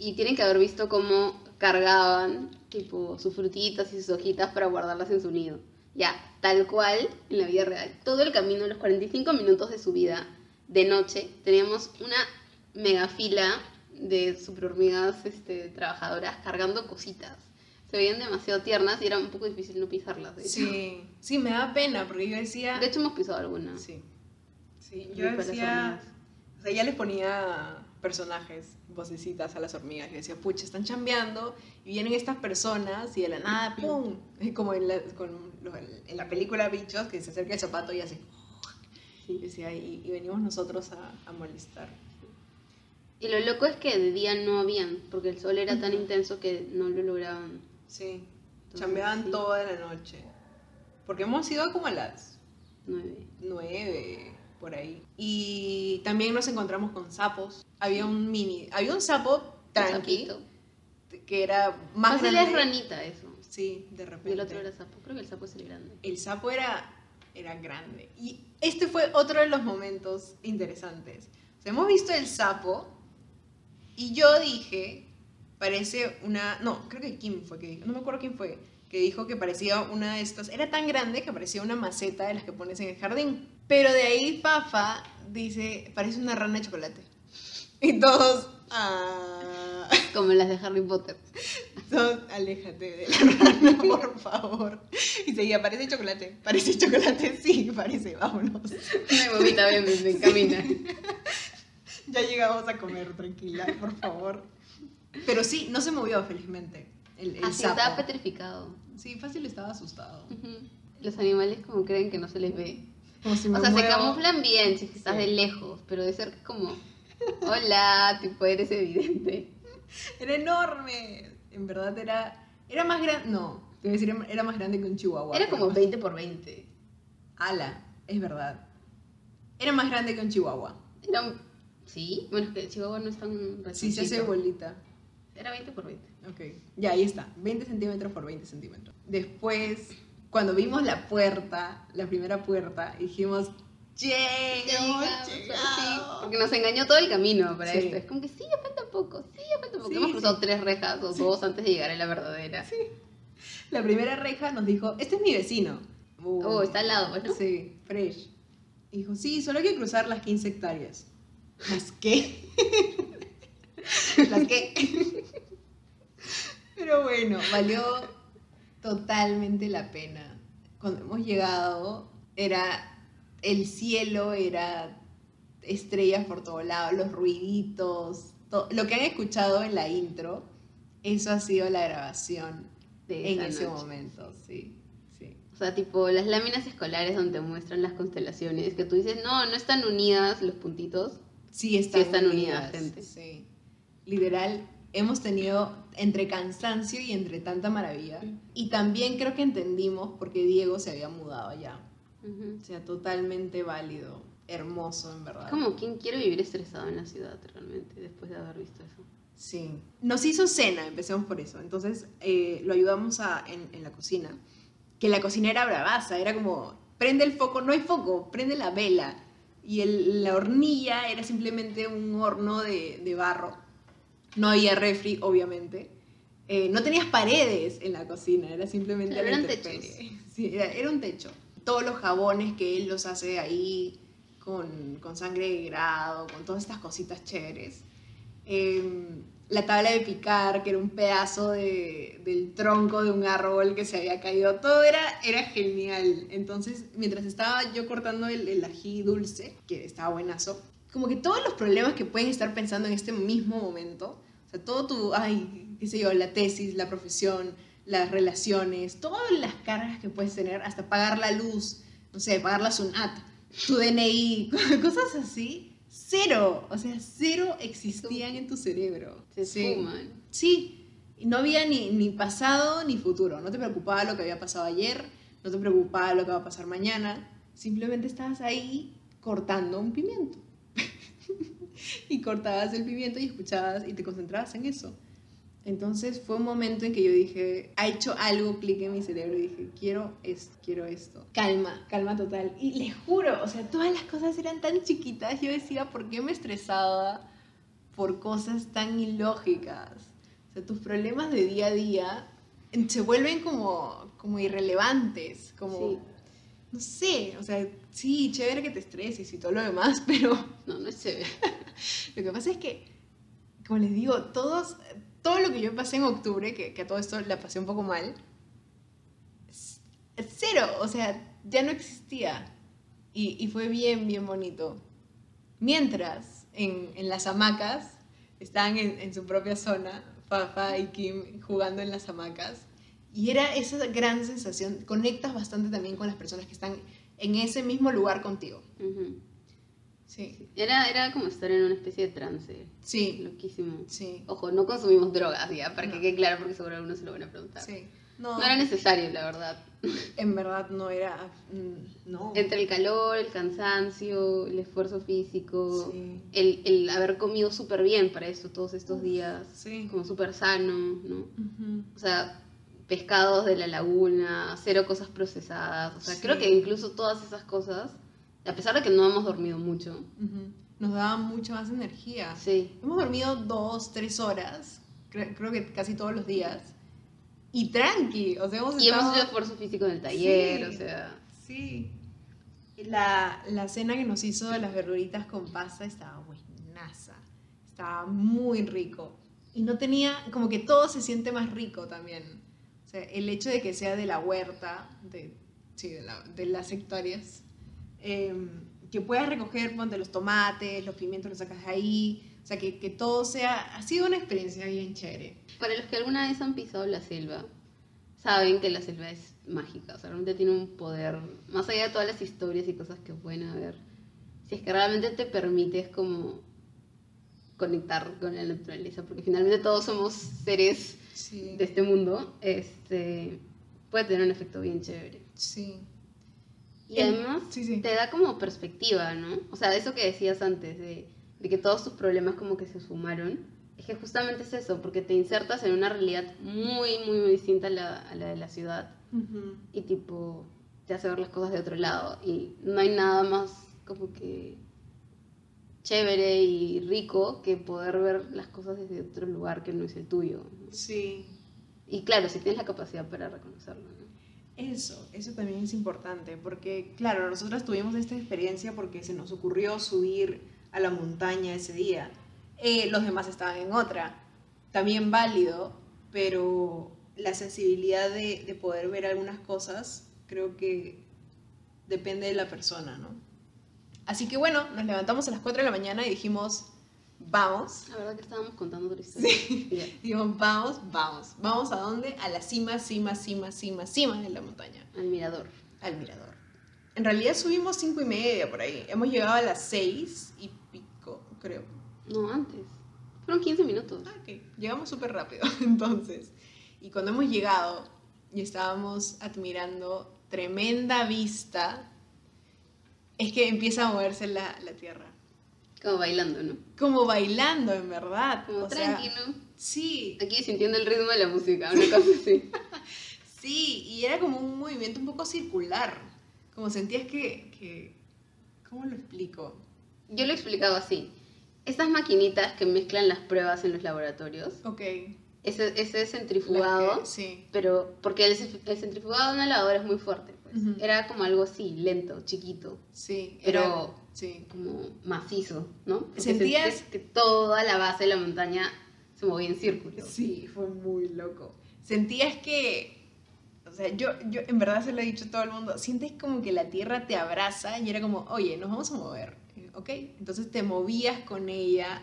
y tienen que haber visto cómo cargaban, tipo, sus frutitas y sus hojitas para guardarlas en su nido. Ya, tal cual, en la vida real. Todo el camino, los 45 minutos de su vida, de noche, teníamos una mega fila de super hormigas este, trabajadoras cargando cositas. Se veían demasiado tiernas y era un poco difícil no pisarlas. Sí, sí, me da pena porque yo decía... De hecho hemos pisado algunas. Sí, sí, yo decía... O sea, ya les ponía personajes, vocecitas a las hormigas. Y decía, pucha, están chambeando y vienen estas personas y de la nada, ¡pum! [LAUGHS] Como en la, con en la película Bichos, que se acerca el zapato y hace... Y, decía, y, venimos nosotros a, molestar. Y lo loco es que de día no habían, porque el sol era tan intenso que no lo lograban. Sí, chambeaban toda la noche. Porque hemos ido como a las... Nueve. Nueve por ahí. Y también nos encontramos con sapos. Había un mini, había un sapo tranqui, que era más grande. es ranita eso. Sí, de repente. Y el otro era sapo. Creo que el sapo es el grande. El sapo era, era grande. Y este fue otro de los momentos interesantes. hemos visto el sapo y yo dije, parece una... No, creo que Kim fue que dijo, no me acuerdo quién fue, que dijo que parecía una de estas... Era tan grande que parecía una maceta de las que pones en el jardín. Pero de ahí Fafa dice, parece una rana de chocolate. Y todos, ah. Como las de Harry Potter. Todos, aléjate de la rana, [LAUGHS] por favor. Y seguía, parece chocolate, parece chocolate, sí, parece, vámonos. Me vomita, ven, ven, camina. [LAUGHS] Ya llegamos a comer, tranquila, por favor. Pero sí, no se movió, felizmente. El, el Así estaba petrificado. Sí, fácil estaba asustado. Los animales como creen que no se les ve o sea, se camuflan bien si estás de lejos, pero de cerca es como, hola, tipo, eres evidente. [LAUGHS] Era enorme. En verdad era, era más grande, no, te voy a decir, era más grande que un chihuahua. Era como 20 por 20. Ala, es verdad. Era más grande que un chihuahua. Era Sí, bueno, es que el chihuahua no es tan... Sí, se hace bolita. Era 20 por 20. Ok, ya ahí está, 20 centímetros por 20 centímetros. Después cuando vimos la puerta, la primera puerta, dijimos, ¡Yay! Sí, porque nos engañó todo el camino para esto. Es como que sí, ya falta poco, sí, ya falta poco. Hemos cruzado tres rejas o dos antes de llegar a la verdadera. Sí. La primera reja nos dijo, este es mi vecino. oh, está al lado, pues, ¿no? Sí, fresh. Y dijo, sí, solo hay que cruzar las 15 hectáreas. ¿Las qué? [LAUGHS] [LAUGHS] ¿Las qué? [LAUGHS] Pero bueno, valió totalmente la pena. Cuando hemos llegado, era el cielo, era estrellas por todos lados, los ruiditos, lo que han escuchado en la intro, eso ha sido la grabación de en ese momento, sí. Sí. O sea, tipo las láminas escolares donde muestran las constelaciones, que tú dices, no, no están unidas los puntitos. Sí, están, están unidas, gente. Sí. Literal, hemos tenido entre cansancio y entre tanta maravilla. Y también creo que entendimos por qué Diego se había mudado allá. O sea, totalmente válido, hermoso en verdad. Como quien quiere vivir estresado en la ciudad realmente, después de haber visto eso. Sí. Nos hizo cena, empecemos por eso. Entonces eh, lo ayudamos a, en, la cocina. Que la cocina era bravaza, era como, prende el foco, no hay foco, prende la vela. Y la hornilla era simplemente un horno de, de barro no había refri, obviamente. Eh, no tenías paredes en la cocina, era simplemente era eran techos. Sí, era, un techo. Todos los jabones que él los hace ahí con, con sangre de grado, con todas estas cositas chéveres. Em, la tabla de picar, que era un pedazo de, del tronco de un árbol que se había caído, todo era, era genial. Entonces, mientras estaba yo cortando el, el ají dulce, que estaba buenazo, como que todos los problemas que pueden estar pensando en este mismo momento, O sea, todo tu, ay, qué sé yo, la tesis, la profesión, las relaciones, todas las cargas que puedes tener, hasta pagar la luz, no sé, pagar la SUNAT, tu DNI, [LAUGHS] cosas así, cero, o sea, cero existían en tu cerebro. Se Sí. fuman. Sí, y no había ni, ni pasado ni futuro, no te preocupaba lo que había pasado ayer, no te preocupaba lo que va a pasar mañana, simplemente estabas ahí cortando un pimiento. [LAUGHS] y cortabas el pimiento y escuchabas y te concentrabas en eso. Entonces fue un momento en que yo dije, ha hecho algo clic en mi cerebro y dije, quiero esto, quiero esto. Calma, calma total. Y les juro, o sea, todas las cosas eran tan chiquitas, yo decía, ¿por qué me estresaba por cosas tan ilógicas? O sea, tus problemas de día a día se vuelven como, como irrelevantes, como, Sí. no sé, o sea, sí, chévere que te estreses y todo lo demás, [LAUGHS] pero No, no es chévere. [LAUGHS] lo que pasa es que, como les digo, todos, todo lo que yo pasé en octubre, que, que a todo esto la pasé un poco mal, cero, o sea, ya no existía. Y, y fue bien, bien bonito. Mientras, en, en las hamacas, estaban en, en su propia zona, Fafa y Kim jugando en las hamacas. Y era esa gran sensación, conectas bastante también con las personas que están en ese mismo lugar contigo. Ujú. Sí, Era, era como estar en una especie de trance. sí, Loquísimo. sí. Ojo, no consumimos drogas, ya, para No. que quede claro, porque seguro algunos se lo van a preguntar. Sí. No, No era necesario, la verdad. en verdad no era. mm, No. Entre el calor, el cansancio, el esfuerzo físico, Sí. el, el haber comido súper bien para esto todos estos días, Sí. como súper sano, ¿no? Ujú. O sea, pescados de la laguna, cero cosas procesadas. O sea, Sí. creo que incluso todas esas cosas, a pesar de que no hemos dormido mucho. Nos daba mucha más energía. sí, Hemos dormido dos, tres horas, cre- creo que casi todos los días. Y tranqui, o sea, hemos Y hemos estado- hecho esfuerzo físico en el taller, Sí. o sea, Sí. La, la cena que nos hizo de las verduritas con pasta estaba buenaza. Estaba muy rico. Y no tenía, como que todo se siente más rico también. O sea, el hecho de que sea de la huerta, de, sí, de, la- de las hectáreas, em, que puedas recoger, ponte los tomates, los pimientos los sacas de ahí. O sea, que, que todo sea, ha sido una experiencia bien chévere. para los que alguna vez han pisado la selva, saben que la selva es mágica, o sea, realmente tiene un poder, más allá de todas las historias y cosas que pueden haber, si es que realmente te permites como conectar con la naturaleza, porque finalmente todos somos seres Sí. de este mundo, este, puede tener un efecto bien chévere. Sí. Y además sí, sí. te da como perspectiva, ¿no? O sea, eso que decías antes, de, de que todos tus problemas como que se sumaron, es que justamente es eso, porque te insertas en una realidad muy, muy, muy distinta a la, a la de la ciudad Ujú. y tipo te hace ver las cosas de otro lado y no hay nada más como que chévere y rico que poder ver las cosas desde otro lugar que no es el tuyo. ¿no? Sí. Y claro, si tienes la capacidad para reconocerlo, ¿no? Eso, eso también es importante, porque claro, nosotras tuvimos esta experiencia porque se nos ocurrió subir a la montaña ese día. Eh, los demás estaban en otra, también válido, pero la sensibilidad de, de poder ver algunas cosas creo que depende de la persona, ¿no? Así que bueno, nos levantamos a las 4 de la mañana y dijimos, vamos, La verdad que estábamos contando otra historia. Digo, vamos, vamos. ¿Vamos a dónde? A la cima, cima, cima, cima, cima de la montaña, Al mirador. al mirador. En realidad subimos cinco y media por ahí. Hemos llegado a las seis y pico, creo. No, antes. Fueron 15 minutos. Ah, ok. Llegamos súper rápido, [LAUGHS] entonces. Y cuando hemos llegado y estábamos admirando tremenda vista, es que empieza a moverse la, la tierra. Como bailando, ¿no? Como bailando, en verdad. Como O sea, tranquilo. sí, Aquí sintiendo el ritmo de la música, una cosa así. [LAUGHS] Sí, y era como un movimiento un poco circular. Como sentías que, que- ¿Cómo lo explico? Yo lo he explicado así. Estas maquinitas que mezclan las pruebas en los laboratorios, Ok. ese, ese centrifugado, que- sí. pero porque el, el centrifugado de una lavadora es muy fuerte, pues. Era como algo así, lento, chiquito, Sí. Pero- era- sí. como macizo, ¿no? Porque ¿Sentías? que toda la base de la montaña se movía en círculo. Sí, fue muy loco. Sentías que. O sea, yo, yo en verdad se lo he dicho a todo el mundo. Sientes como que la tierra te abraza y era como, oye, nos vamos a mover. ¿Ok? Entonces te movías con ella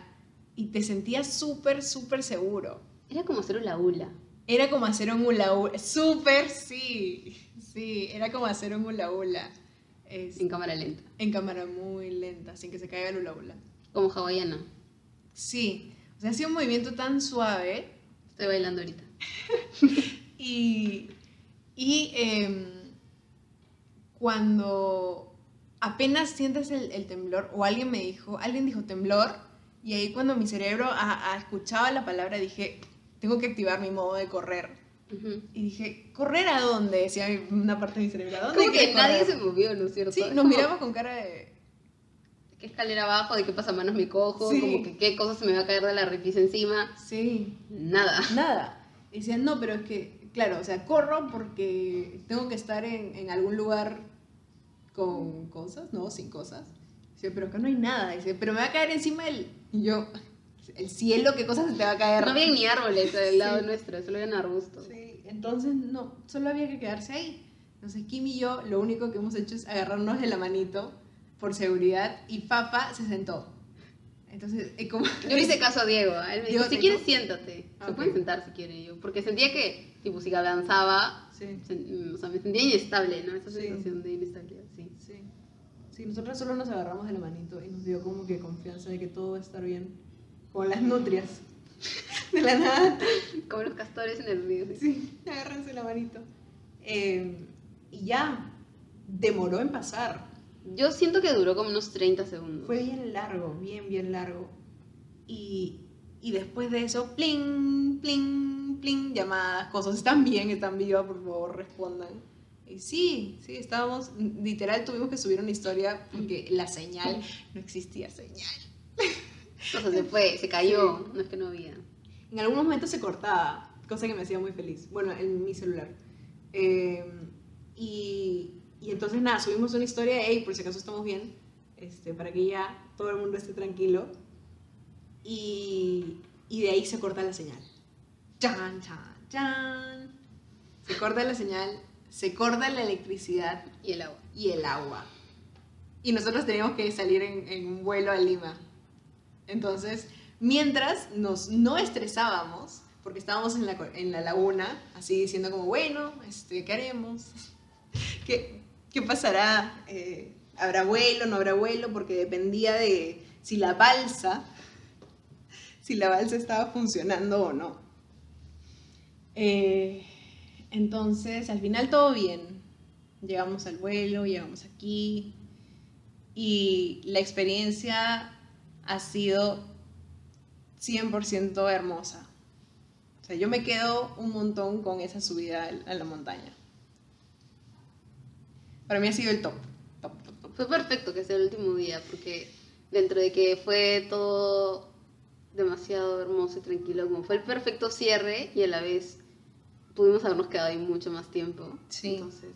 y te sentías súper, súper seguro. Era como hacer una hula. Era como hacer un hula hula. Súper, sí. Sí, era como hacer un hula hula. Es- En cámara lenta. en cámara muy lenta, sin que se caiga el hula hula. Como hawaiana. Sí, o sea, hacía un movimiento tan suave Estoy bailando ahorita. [LAUGHS] y, y em, cuando apenas sientes el, el temblor, o alguien me dijo, alguien dijo temblor, y ahí cuando mi cerebro a- a- escuchaba la palabra dije, tengo que activar mi modo de correr. Ujú. Y dije, ¿correr a dónde? Decía una parte de mi cerebro. ¿A dónde Como que nadie se movió, ¿no es cierto? Sí, nos miramos [LAUGHS] con cara de... ¿De qué escalera abajo? ¿De qué pasamanos me cojo? Sí. Como que qué cosa se me va a caer de la repisa encima. Sí, Nada. nada. Y decían, no, pero es que, claro, o sea, corro porque tengo que estar en, en algún lugar con cosas, no, sin cosas. Dice, pero acá no hay nada. Dice, pero me va a caer encima el... Y yo, el cielo, ¿qué cosas se te va a caer? No había ni árboles del lado Sí. nuestro, solo eran arbustos. Sí, entonces no, solo había que quedarse ahí. Entonces Kim y yo lo único que hemos hecho es agarrarnos de la manito por seguridad y Papa se sentó. Entonces, como... Yo le hice caso a Diego. ¿eh? Él me dijo, si quieres, siéntate. Ah, Se ok. pueden sentar si quieren. Yo, porque sentía que, tipo, si avanzaba, Sí, sen- o sea, me sentía inestable, ¿no? Esa Sí. sensación de inestabilidad, sí. sí. Sí, nosotros solo nos agarramos de la manito y nos dio como que confianza de que todo va a estar bien. Como las nutrias. [LAUGHS] De la nada. Como los castores en el río. sí. Sí, agárrense la manito. Eh, y ya, demoró en pasar. Yo siento que duró como unos 30 segundos. Fue bien largo, bien, bien largo. Y, y después de eso, pling, pling, pling, llamadas, cosas. ¿Están bien? ¿Están vivas? Por favor, respondan. Y sí, sí, estábamos, literal tuvimos que subir una historia porque la señal, no existía señal. [LAUGHS] O sea, se fue, se cayó. No es que no había. En algunos momentos se cortaba, cosa que me hacía muy feliz. Bueno, en mi celular. Eh, y, y entonces nada, subimos una historia de, hey, por si acaso estamos bien, este, para que ya todo el mundo esté tranquilo. Y, y de ahí se corta la señal. Chan, chan, chan. Se corta la señal, se corta la electricidad Y el agua. y el agua. Y nosotros teníamos que salir en, en un vuelo a Lima. Entonces, mientras nos no estresábamos, porque estábamos en la, en la laguna, así diciendo como, bueno, este, ¿qué haremos? [LAUGHS] ¿Qué, qué pasará? Eh, ¿Habrá vuelo? ¿No habrá vuelo? Porque dependía de si la balsa, [LAUGHS] si la balsa estaba funcionando o no. Eh, entonces, al final todo bien. Llegamos al vuelo, llegamos aquí y la experiencia ha sido 100% hermosa. O sea, yo me quedo un montón con esa subida a la montaña. Para mí ha sido el top. top, top, top. Fue perfecto que sea el último día, porque dentro de que fue todo demasiado hermoso y tranquilo, como fue el perfecto cierre y a la vez pudimos habernos quedado ahí mucho más tiempo. Sí. Entonces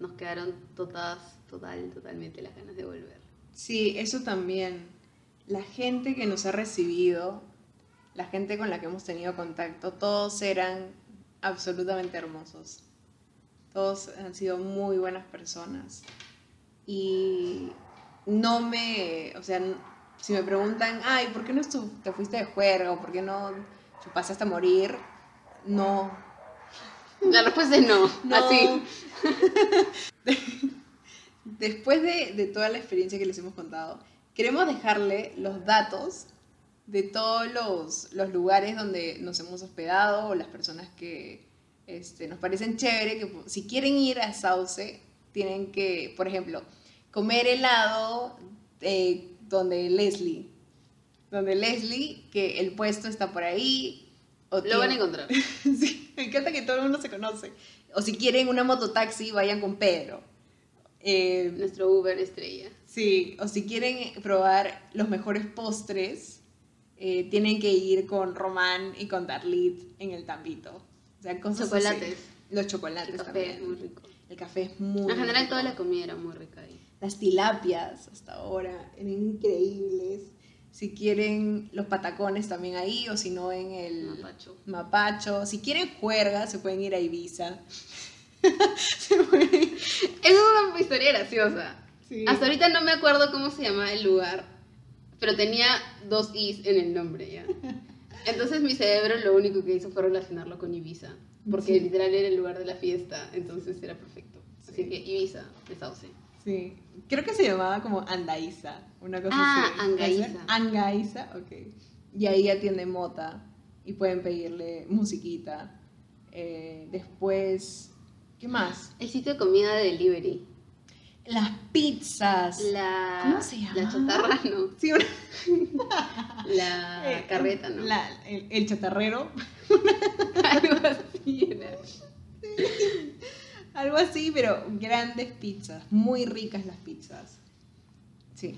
nos quedaron todas, total, totalmente las ganas de volver. Sí, eso también. La gente que nos ha recibido, la gente con la que hemos tenido contacto, todos eran absolutamente hermosos. Todos han sido muy buenas personas. Y no me, o sea, si me preguntan, ay, ¿por qué no te fuiste de juerga o por qué no chupaste hasta morir? No, La respuesta es no, no. así. [LAUGHS] Después de, de toda la experiencia que les hemos contado, queremos dejarle los datos de todos los, los lugares donde nos hemos hospedado o las personas que este, nos parecen chévere, que si quieren ir a Sauce, tienen que, por ejemplo, comer helado eh, donde Leslie, donde Leslie, que el puesto está por ahí. o Lo van a tiene- encontrar. [LAUGHS] Sí, me encanta que todo el mundo se conoce. O si quieren una mototaxi, vayan con Pedro. Eh, Nuestro Uber estrella. sí, o si quieren probar los mejores postres, eh, tienen que ir con Román y con Darlit en el Tambito. O sea, cosas así. Chocolates. Los chocolates El café también. es muy rico. El café es muy En general rico. toda la comida era muy rica ahí. Las tilapias hasta ahora eran increíbles. Si quieren los patacones también ahí, o si no en el Mapacho. Mapacho. Si quieren juerga, se pueden ir a Ibiza. Se [LAUGHS] ir- Es una historia graciosa. sí. Hasta ahorita no me acuerdo cómo se llama el lugar, pero tenía dos Is en el nombre, ¿ya? [LAUGHS] Entonces mi cerebro lo único que hizo fue relacionarlo con Ibiza, porque Sí. literal era el lugar de la fiesta, entonces era perfecto. Así que Ibiza, Sauce. Sí. Creo que se llamaba como Andaiza, una cosa Ah, así. Angaiza. Angaiza, ok. Y ahí atiende Mota y pueden pedirle musiquita. Eh, después, ¿qué más? El sitio de comida de delivery. Las pizzas. La, ¿Cómo se llama? La chatarra, no. Sí, una- [LAUGHS] La eh, carreta, ¿no? la- el, el chatarrero. [LAUGHS] Algo así era. Algo así, pero grandes pizzas. Muy ricas las pizzas. Sí.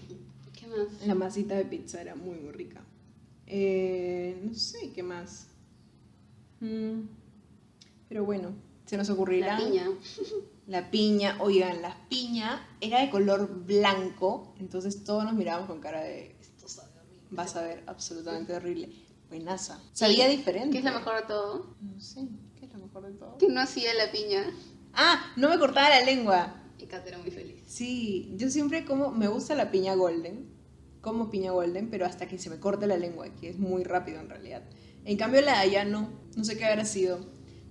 ¿Qué más? La masita de pizza era muy, muy rica. Eh, no sé, ¿qué más? Mm, pero bueno, se nos ocurrirá. La piña. La piña, oigan, la piña era de color blanco, entonces todos nos mirábamos con cara de, esto sabe horrible, vas a ver absolutamente horrible. Buenaza. Sabía diferente. ¿Qué es lo mejor de todo? No sé, ¿qué es lo mejor de todo? Que no hacía la piña. Ah, no me cortaba la lengua. Y Kat era muy feliz. Sí, yo siempre como, me gusta la piña golden, como piña golden, pero hasta que se me corte la lengua, que es muy rápido en realidad. En cambio la de allá no, no sé qué habrá sido,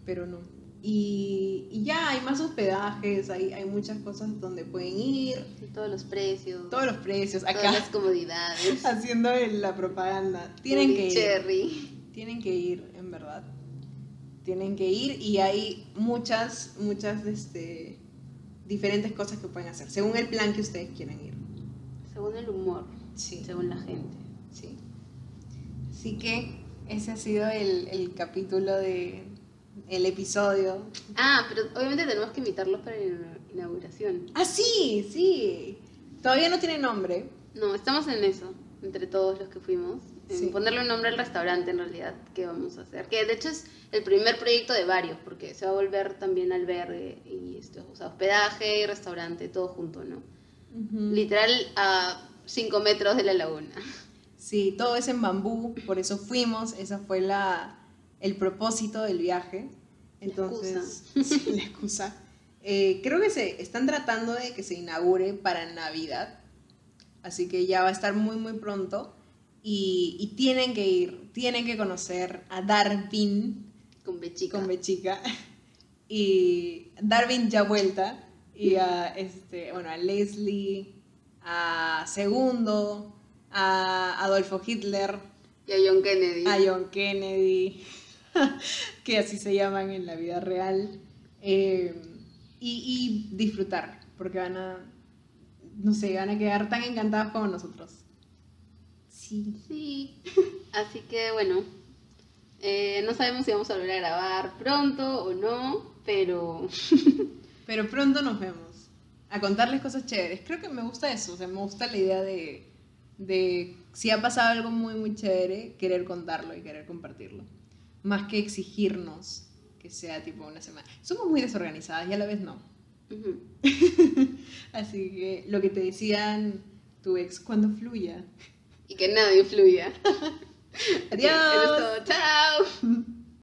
pero no. Y, y ya hay más hospedajes, hay, hay muchas cosas donde pueden ir, Y todos los precios. todos los precios, Todas las acá comodidades. [LAUGHS] haciendo la propaganda. Tienen que ir, Cherry. tienen que ir, en verdad. Tienen que ir y hay muchas, muchas, este, diferentes cosas que pueden hacer, según el plan que ustedes quieran ir. Según el humor. Sí. Según la gente. Sí. Así que ese ha sido el, el capítulo de el episodio. Ah, pero obviamente tenemos que invitarlos para la inauguración. Ah, sí, sí. Todavía no tiene nombre. No, estamos en eso, entre todos los que fuimos. En Sí. ponerle un nombre al restaurante en realidad que vamos a hacer. Que de hecho es el primer proyecto de varios, porque se va a volver también albergue y esto, o sea, hospedaje y restaurante, todo junto, ¿no? Literal a 5 metros de la laguna. Sí, todo es en bambú, por eso fuimos, esa fue la, el propósito del viaje. Entonces, [LAUGHS] sí, la excusa. Eh, creo que se están tratando de que se inaugure para Navidad, así que ya va a estar muy, muy pronto. Y, y tienen que ir, tienen que conocer a Darwin, Con Bechica. con Bechica [LAUGHS] y Darwin ya vuelta y a este bueno a Leslie a Segundo a Adolfo Hitler Y a John Kennedy. a John Kennedy [LAUGHS] que así se llaman en la vida real eh, y, y disfrutar porque van a no sé van a quedar tan encantados como nosotros sí Sí. [LAUGHS] Así que bueno, eh, no sabemos si vamos a volver a grabar pronto o no, pero [LAUGHS] Pero pronto nos vemos. A contarles cosas chéveres. Creo que me gusta eso. O sea, me gusta la idea de, de si ha pasado algo muy, muy chévere, querer contarlo y querer compartirlo. Más que exigirnos que sea tipo una semana. Somos muy desorganizadas y a la vez no. [LAUGHS] Así que lo que te decían tu ex, cuando fluya. y que nada influya. Adiós. [LAUGHS] Eso es todo. Chao. [LAUGHS]